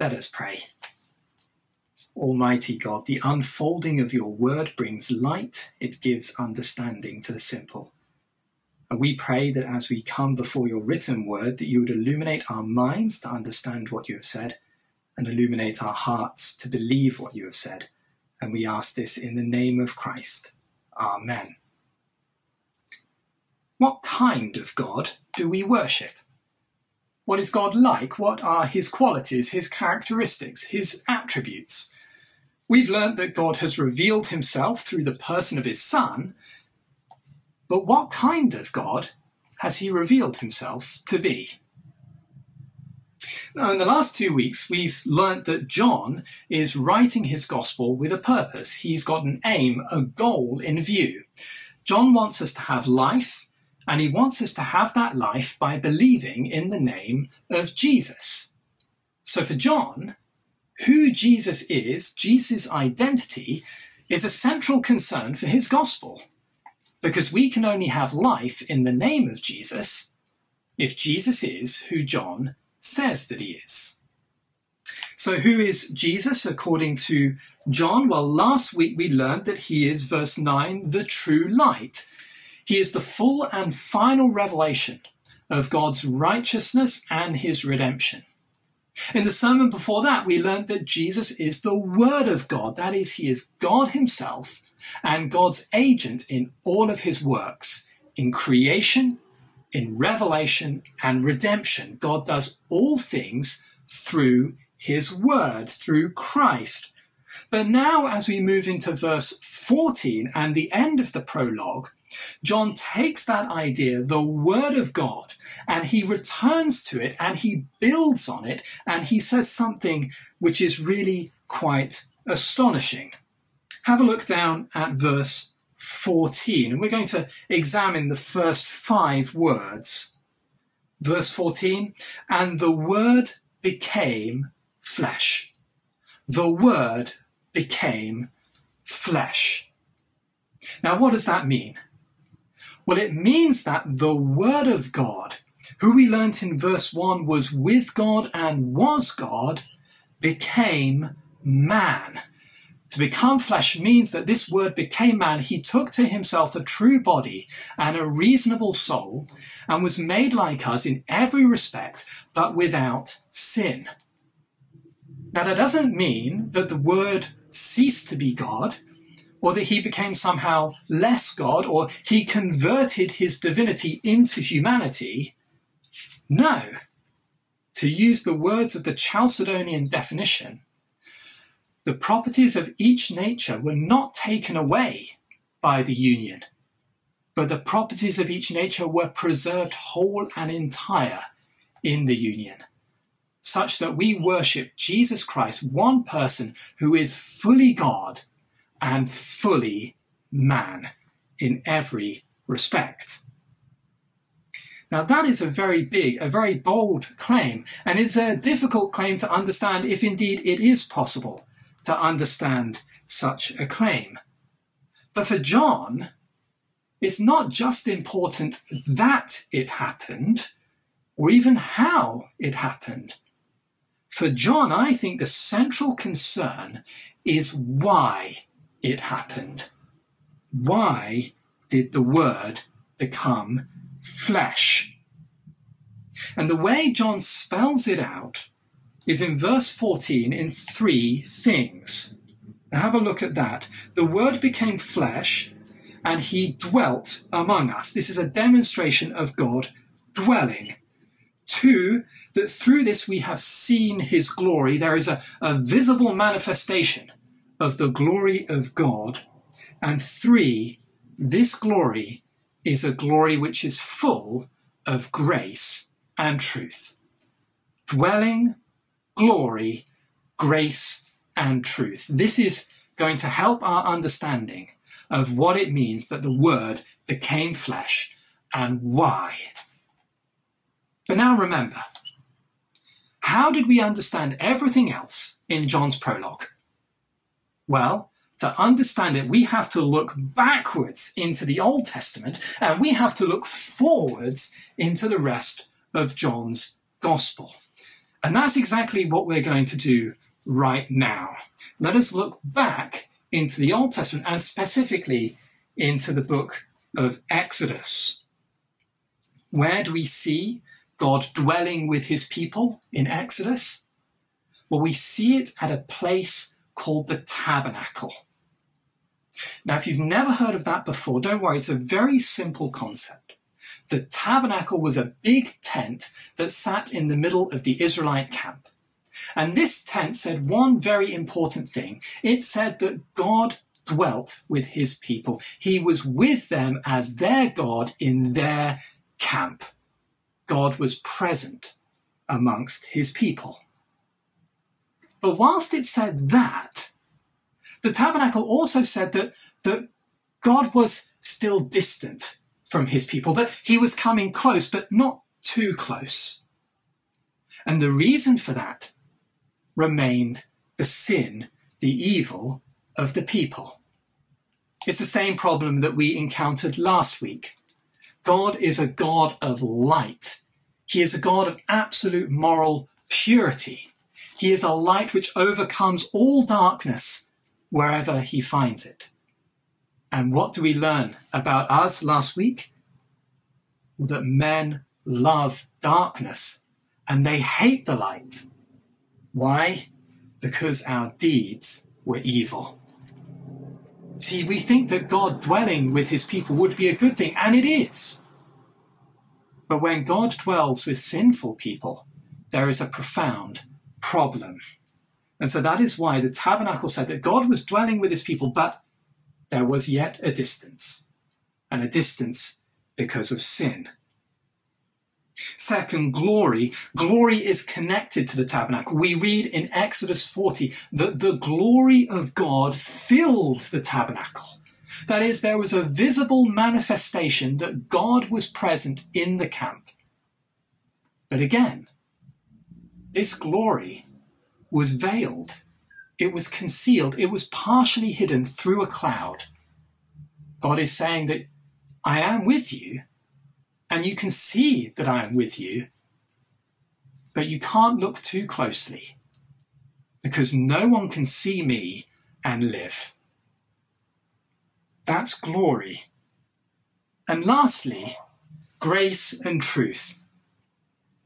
Let us pray. Almighty God, the unfolding of your word brings light, it gives understanding to the simple. And we pray that as we come before your written word, that you would illuminate our minds to understand what you have said, and illuminate our hearts to believe what you have said. And we ask this in the name of Christ. Amen. What kind of God do we worship? What is God like? What are his qualities, his characteristics, his attributes? We've learnt that God has revealed himself through the person of his Son, but what kind of God has he revealed himself to be? Now, in the last two weeks, we've learnt that John is writing his gospel with a purpose. He's got an aim, a goal in view. John wants us to have life, and he wants us to have that life by believing in the name of Jesus. So for John, who Jesus is, Jesus' identity, is a central concern for his gospel. Because we can only have life in the name of Jesus if Jesus is who John says that he is. So, who is Jesus according to John? Well, last week we learned that he is, verse 9, the true light. He is the full and final revelation of God's righteousness and his redemption. In the sermon before that, we learned that Jesus is the Word of God. That is, He is God Himself and God's agent in all of His works, in creation, in revelation, and redemption. God does all things through His Word, through Christ. But now, as we move into verse 14 and the end of the prologue, John takes that idea, the Word of God, and he returns to it and he builds on it and he says something which is really quite astonishing. Have a look down at verse 14, and we're going to examine the first five words. Verse 14, and the Word became flesh. The Word became flesh. Now, what does that mean? Well, it means that the Word of God, who we learnt in verse 1 was with God and was God, became man. To become flesh means that this word became man. He took to himself a true body and a reasonable soul and was made like us in every respect, but without sin. Now, that doesn't mean that the word ceased to be God or that he became somehow less God, or he converted his divinity into humanity. No. To use the words of the Chalcedonian definition, the properties of each nature were not taken away by the union, but the properties of each nature were preserved whole and entire in the union, such that we worship Jesus Christ, one person who is fully God and fully man in every respect. Now, that is a very big, a very bold claim, and it's a difficult claim to understand if indeed it is possible to understand such a claim. But for John, it's not just important that it happened, or even how it happened. For John, I think the central concern is why it happened. Why did the Word become flesh? And the way John spells it out is in verse 14 in three things. Now have a look at that. The Word became flesh and he dwelt among us. This is a demonstration of God dwelling. Two, that through this we have seen his glory. There is a, a visible manifestation of the glory of God. And three, this glory is a glory which is full of grace and truth. Dwelling, glory, grace, and truth. This is going to help our understanding of what it means that the Word became flesh and why. But now remember, how did we understand everything else in John's prologue? Well, to understand it, we have to look backwards into the Old Testament and we have to look forwards into the rest of John's Gospel. And that's exactly what we're going to do right now. Let us look back into the Old Testament and specifically into the book of Exodus. Where do we see God dwelling with his people in Exodus? Well, we see it at a place called the tabernacle. Now, if you've never heard of that before, don't worry, it's a very simple concept. The tabernacle was a big tent that sat in the middle of the Israelite camp. And this tent said one very important thing. It said that God dwelt with his people. He was with them as their God in their camp. God was present amongst his people. But whilst it said that, the tabernacle also said that, that God was still distant from his people, that he was coming close, but not too close. And the reason for that remained the sin, the evil of the people. It's the same problem that we encountered last week. God is a God of light. He is a God of absolute moral purity. He is a light which overcomes all darkness wherever he finds it. And what do we learn about us last week? That men love darkness and they hate the light. Why? Because our deeds were evil. See, we think that God dwelling with his people would be a good thing, and it is. But when God dwells with sinful people, there is a profound problem. And so that is why the tabernacle said that God was dwelling with his people, but there was yet a distance, and a distance because of sin. Second, glory. Glory is connected to the tabernacle. We read in Exodus 40 that the glory of God filled the tabernacle. That is, there was a visible manifestation that God was present in the camp. But again, this glory was veiled, it was concealed, it was partially hidden through a cloud. God is saying that I am with you, and you can see that I am with you, but you can't look too closely because no one can see me and live. That's glory. And lastly, grace and truth.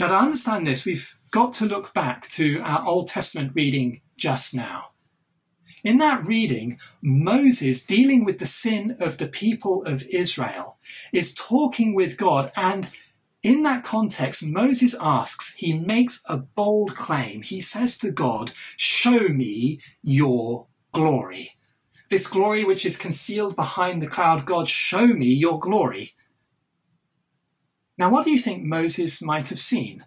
Now, to understand this, we've got to look back to our Old Testament reading just now. In that reading, Moses, dealing with the sin of the people of Israel, is talking with God. And in that context, Moses asks, he makes a bold claim. He says to God, Show me your glory. This glory which is concealed behind the cloud, God, show me your glory. Now, what do you think Moses might have seen?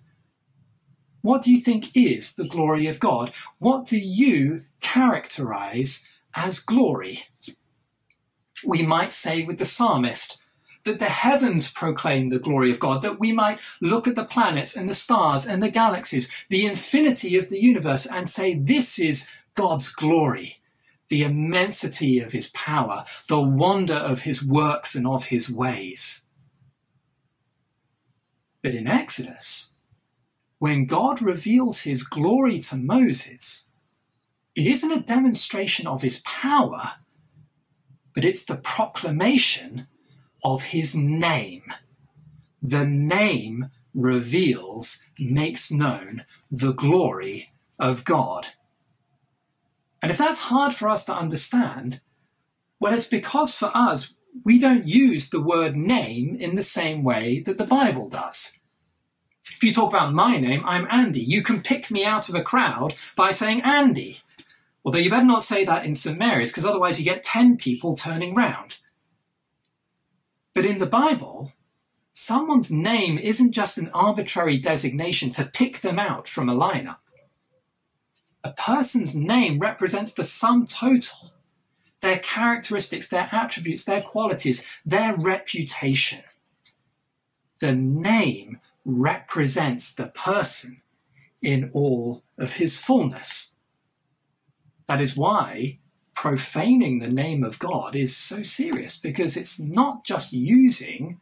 What do you think is the glory of God? What do you characterize as glory? We might say with the psalmist that the heavens proclaim the glory of God, that we might look at the planets and the stars and the galaxies, the infinity of the universe, and say, This is God's glory, the immensity of his power, the wonder of his works and of his ways. But in Exodus, when God reveals his glory to Moses, it isn't a demonstration of his power, but it's the proclamation of his name. The name reveals, makes known the glory of God. And if that's hard for us to understand, well, it's because for us, we don't use the word name in the same way that the Bible does. If you talk about my name, I'm Andy. You can pick me out of a crowd by saying Andy. Although you better not say that in St. Mary's, because otherwise you get 10 people turning round. But in the Bible, someone's name isn't just an arbitrary designation to pick them out from a lineup. A person's name represents the sum total, their characteristics, their attributes, their qualities, their reputation. The name represents the person in all of his fullness. That is why profaning the name of God is so serious because it's not just using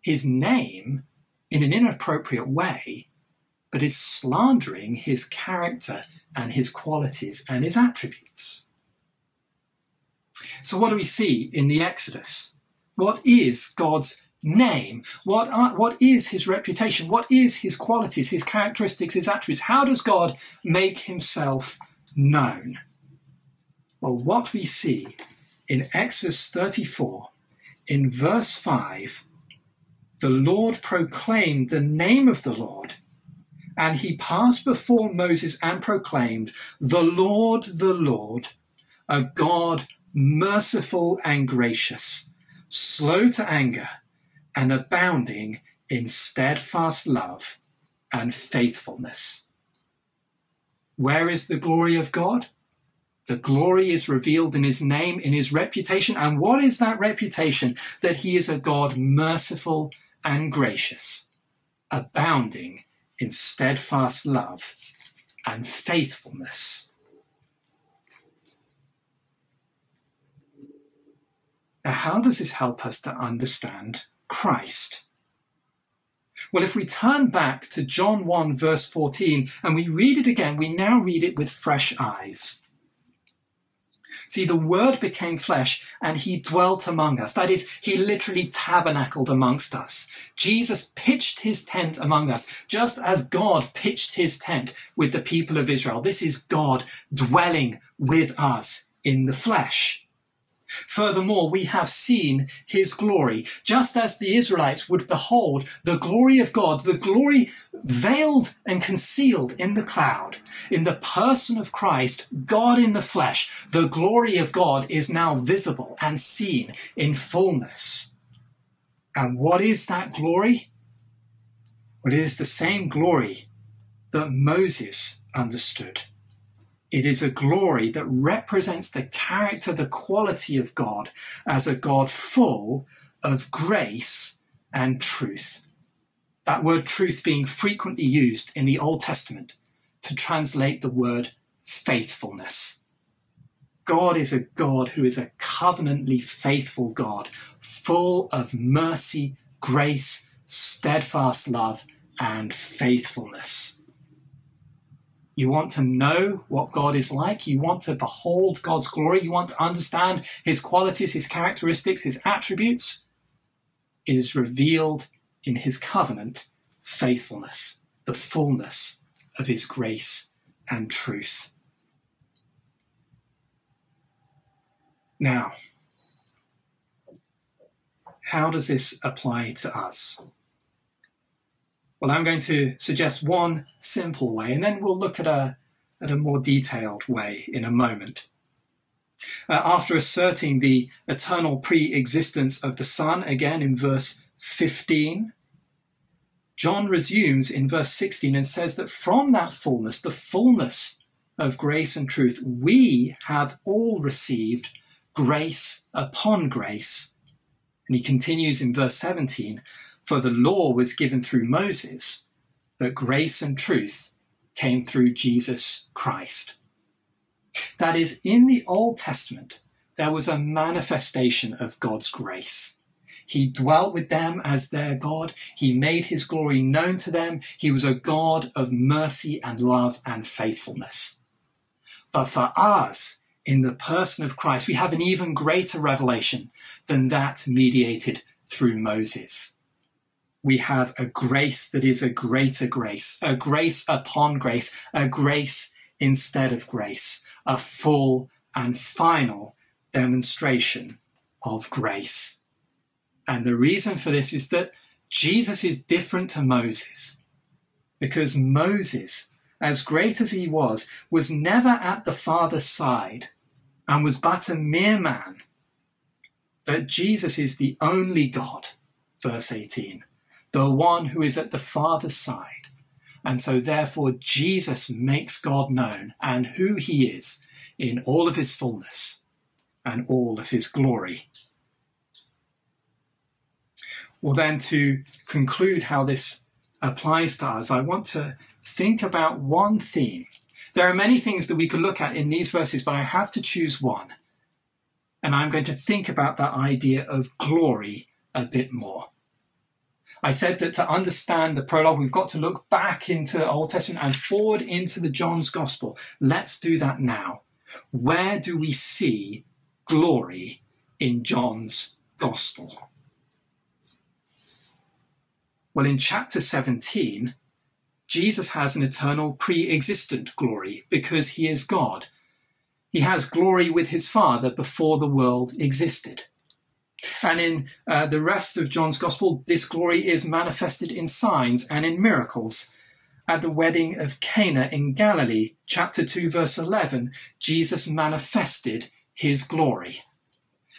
his name in an inappropriate way, but is slandering his character and his qualities and his attributes. So, what do we see in the Exodus? What is God's name? What, are, what is his reputation? What is his qualities, his characteristics, his attributes? How does God make himself known? Well, what we see in Exodus 34, in verse 5, the Lord proclaimed the name of the Lord, and he passed before Moses and proclaimed, The Lord, the Lord, a God merciful and gracious, slow to anger, and abounding in steadfast love and faithfulness. Where is the glory of God? The glory is revealed in his name, in his reputation. And what is that reputation? That he is a God merciful and gracious, abounding in steadfast love and faithfulness. Now, how does this help us to understand Christ? Well, if we turn back to John 1, verse 14, and we read it again, we now read it with fresh eyes. See, the Word became flesh and he dwelt among us. That is, he literally tabernacled amongst us. Jesus pitched his tent among us, just as God pitched his tent with the people of Israel. This is God dwelling with us in the flesh. Furthermore, we have seen his glory, just as the Israelites would behold the glory of God, the glory veiled and concealed in the cloud. In the person of Christ, God in the flesh, the glory of God is now visible and seen in fullness. And what is that glory? Well, it is the same glory that Moses understood. It is a glory that represents the character, the quality of God as a God full of grace and truth. That word truth being frequently used in the Old Testament to translate the word faithfulness. God is a God who is a covenantly faithful God, full of mercy, grace, steadfast love, and faithfulness. You want to know what God is like. You want to behold God's glory. You want to understand his qualities, his characteristics, his attributes. It is revealed in his covenant faithfulness, the fullness of his grace and truth. Now, how does this apply to us? Well, I'm going to suggest one simple way, and then we'll look at a, at a more detailed way in a moment. Uh, after asserting the eternal pre existence of the Son, again in verse 15, John resumes in verse 16 and says that from that fullness, the fullness of grace and truth, we have all received grace upon grace. And he continues in verse 17 for the law was given through Moses, but grace and truth came through Jesus Christ. That is, in the Old Testament, there was a manifestation of God's grace. He dwelt with them as their God. He made his glory known to them. He was a God of mercy and love and faithfulness. But for us, in the person of Christ, we have an even greater revelation than that mediated through Moses we have a grace that is a greater grace, a grace upon grace, a grace instead of grace, a full and final demonstration of grace. And the reason for this is that Jesus is different to Moses because Moses, as great as he was, was never at the Father's side and was but a mere man. But Jesus is the only God, verse 18 the one who is at the Father's side. And so, therefore, Jesus makes God known and who he is in all of his fullness and all of his glory. Well, then, to conclude how this applies to us, I want to think about one theme. There are many things that we could look at in these verses, but I have to choose one. And I'm going to think about that idea of glory a bit more. I said that to understand the prologue, we've got to look back into Old Testament and forward into the John's Gospel. Let's do that now. Where do we see glory in John's Gospel? Well, in chapter 17, Jesus has an eternal pre existent glory because he is God. He has glory with his Father before the world existed. And in uh, the rest of John's Gospel, this glory is manifested in signs and in miracles. At the wedding of Cana in Galilee, chapter 2, verse 11, Jesus manifested his glory.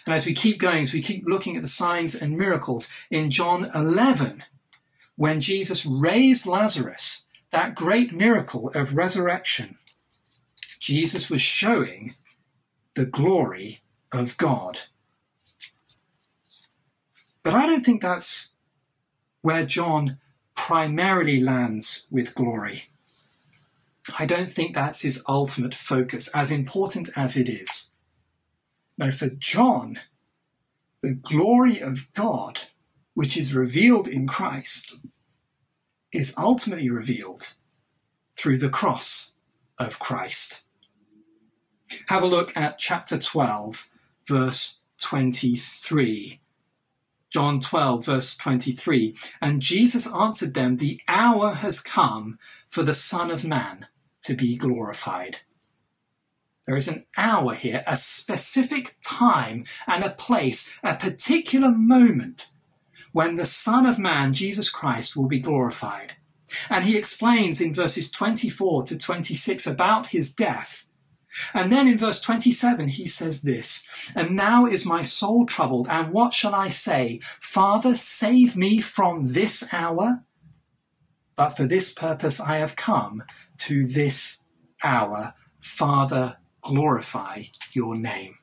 And as we keep going, as we keep looking at the signs and miracles, in John 11, when Jesus raised Lazarus, that great miracle of resurrection, Jesus was showing the glory of God. But I don't think that's where John primarily lands with glory. I don't think that's his ultimate focus, as important as it is. Now, for John, the glory of God, which is revealed in Christ, is ultimately revealed through the cross of Christ. Have a look at chapter 12, verse 23 John 12, verse 23. And Jesus answered them, The hour has come for the Son of Man to be glorified. There is an hour here, a specific time and a place, a particular moment when the Son of Man, Jesus Christ, will be glorified. And he explains in verses 24 to 26 about his death and then in verse 27, he says this, And now is my soul troubled, and what shall I say? Father, save me from this hour? But for this purpose I have come to this hour. Father, glorify your name.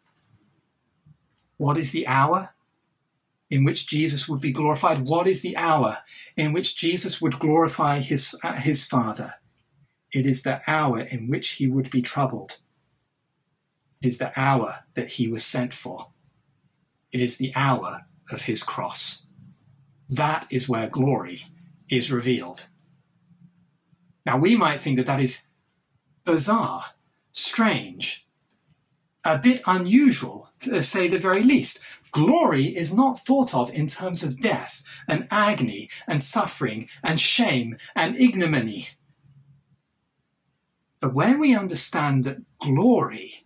What is the hour in which Jesus would be glorified? What is the hour in which Jesus would glorify his, uh, his Father? It is the hour in which he would be troubled it is the hour that he was sent for. It is the hour of his cross. That is where glory is revealed. Now, we might think that that is bizarre, strange, a bit unusual, to say the very least. Glory is not thought of in terms of death and agony and suffering and shame and ignominy. But when we understand that glory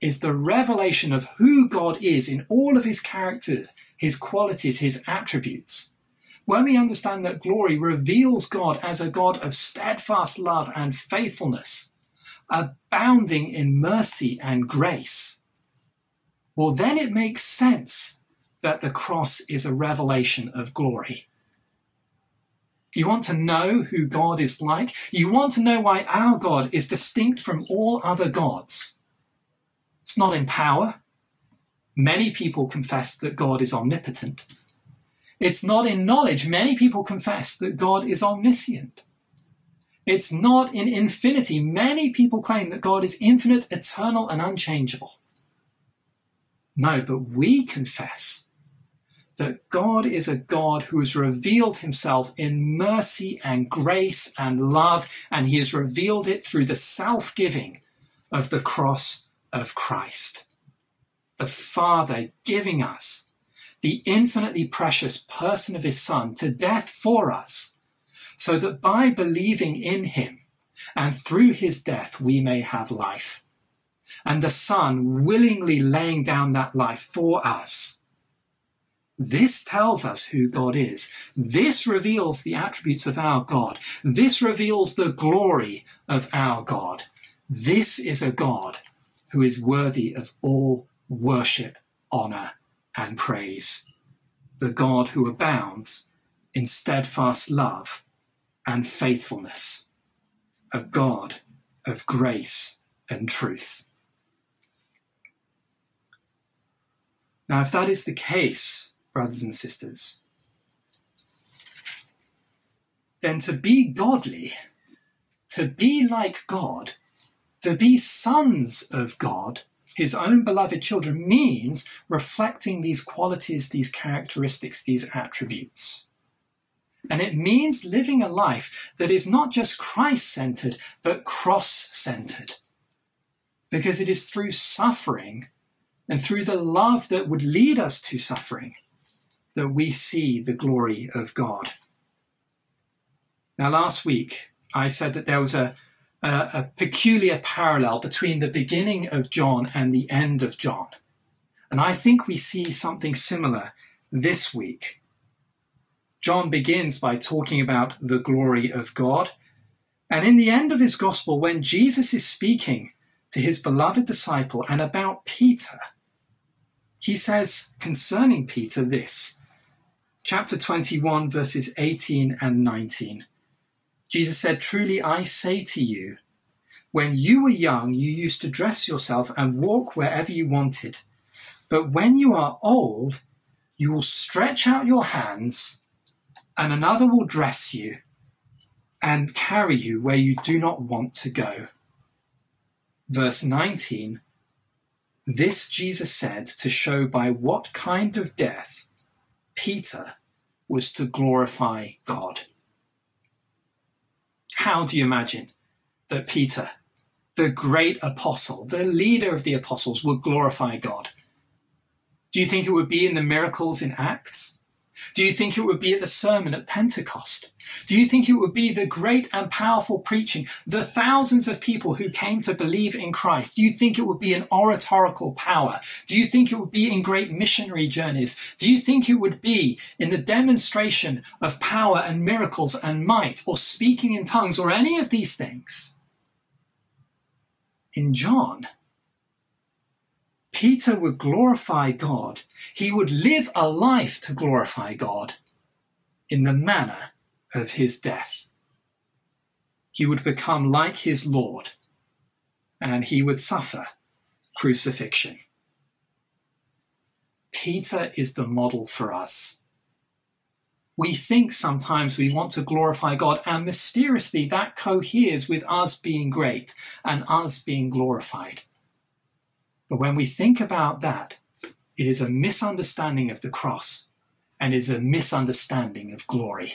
is the revelation of who God is in all of his characters, his qualities, his attributes. When we understand that glory reveals God as a God of steadfast love and faithfulness, abounding in mercy and grace, well, then it makes sense that the cross is a revelation of glory. You want to know who God is like? You want to know why our God is distinct from all other gods? It's not in power. Many people confess that God is omnipotent. It's not in knowledge. Many people confess that God is omniscient. It's not in infinity. Many people claim that God is infinite, eternal, and unchangeable. No, but we confess that God is a God who has revealed himself in mercy and grace and love, and he has revealed it through the self giving of the cross of Christ. The Father giving us the infinitely precious person of his Son to death for us, so that by believing in him and through his death we may have life. And the Son willingly laying down that life for us. This tells us who God is. This reveals the attributes of our God. This reveals the glory of our God. This is a God who is worthy of all worship, honor, and praise. The God who abounds in steadfast love and faithfulness. A God of grace and truth. Now, if that is the case, brothers and sisters, then to be godly, to be like God, to be sons of God, his own beloved children, means reflecting these qualities, these characteristics, these attributes. And it means living a life that is not just Christ centered, but cross centered. Because it is through suffering and through the love that would lead us to suffering that we see the glory of God. Now, last week, I said that there was a, a, a, peculiar parallel between the beginning of John and the end of John. And I think we see something similar this week. John begins by talking about the glory of God. And in the end of his gospel, when Jesus is speaking to his beloved disciple and about Peter, he says concerning Peter this chapter 21, verses 18 and 19. Jesus said, Truly I say to you, when you were young, you used to dress yourself and walk wherever you wanted. But when you are old, you will stretch out your hands, and another will dress you and carry you where you do not want to go. Verse 19 This Jesus said to show by what kind of death Peter was to glorify God. How do you imagine that Peter, the great apostle, the leader of the apostles, would glorify God? Do you think it would be in the miracles in Acts? Do you think it would be at the sermon at Pentecost? Do you think it would be the great and powerful preaching, the thousands of people who came to believe in Christ? Do you think it would be an oratorical power? Do you think it would be in great missionary journeys? Do you think it would be in the demonstration of power and miracles and might or speaking in tongues or any of these things? In John, Peter would glorify God. He would live a life to glorify God in the manner of his death. He would become like his Lord and he would suffer crucifixion. Peter is the model for us. We think sometimes we want to glorify God, and mysteriously that coheres with us being great and us being glorified. But when we think about that, it is a misunderstanding of the cross and is a misunderstanding of glory.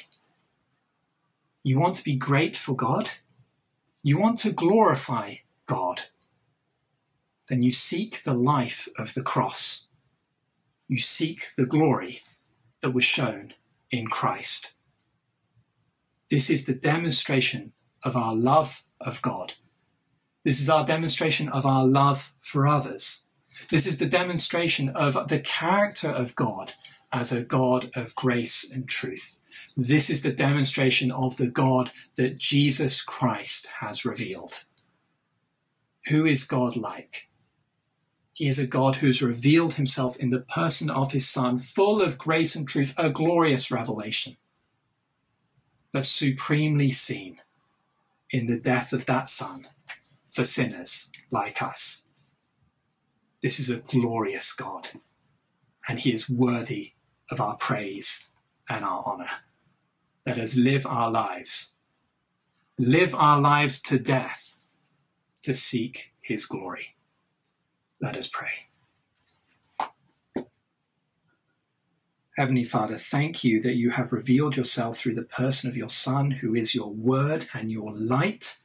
You want to be great for God? You want to glorify God? Then you seek the life of the cross. You seek the glory that was shown in Christ. This is the demonstration of our love of God this is our demonstration of our love for others. This is the demonstration of the character of God as a God of grace and truth. This is the demonstration of the God that Jesus Christ has revealed. Who is God like? He is a God who's revealed himself in the person of his Son, full of grace and truth, a glorious revelation, but supremely seen in the death of that Son for sinners like us. This is a glorious God, and He is worthy of our praise and our honor. Let us live our lives, live our lives to death to seek His glory. Let us pray. Heavenly Father, thank you that you have revealed yourself through the person of your Son, who is your word and your light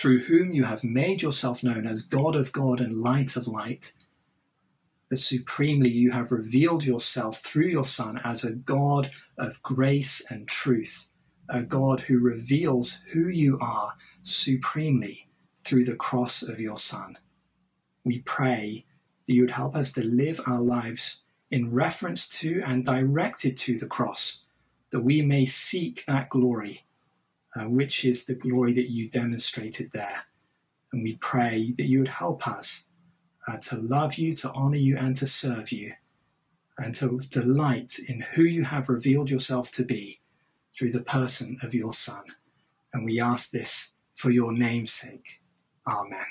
through whom you have made yourself known as God of God and light of light. But supremely, you have revealed yourself through your Son as a God of grace and truth, a God who reveals who you are supremely through the cross of your Son. We pray that you would help us to live our lives in reference to and directed to the cross, that we may seek that glory uh, which is the glory that you demonstrated there. And we pray that you would help us uh, to love you, to honor you, and to serve you, and to delight in who you have revealed yourself to be through the person of your Son. And we ask this for your name's sake. Amen.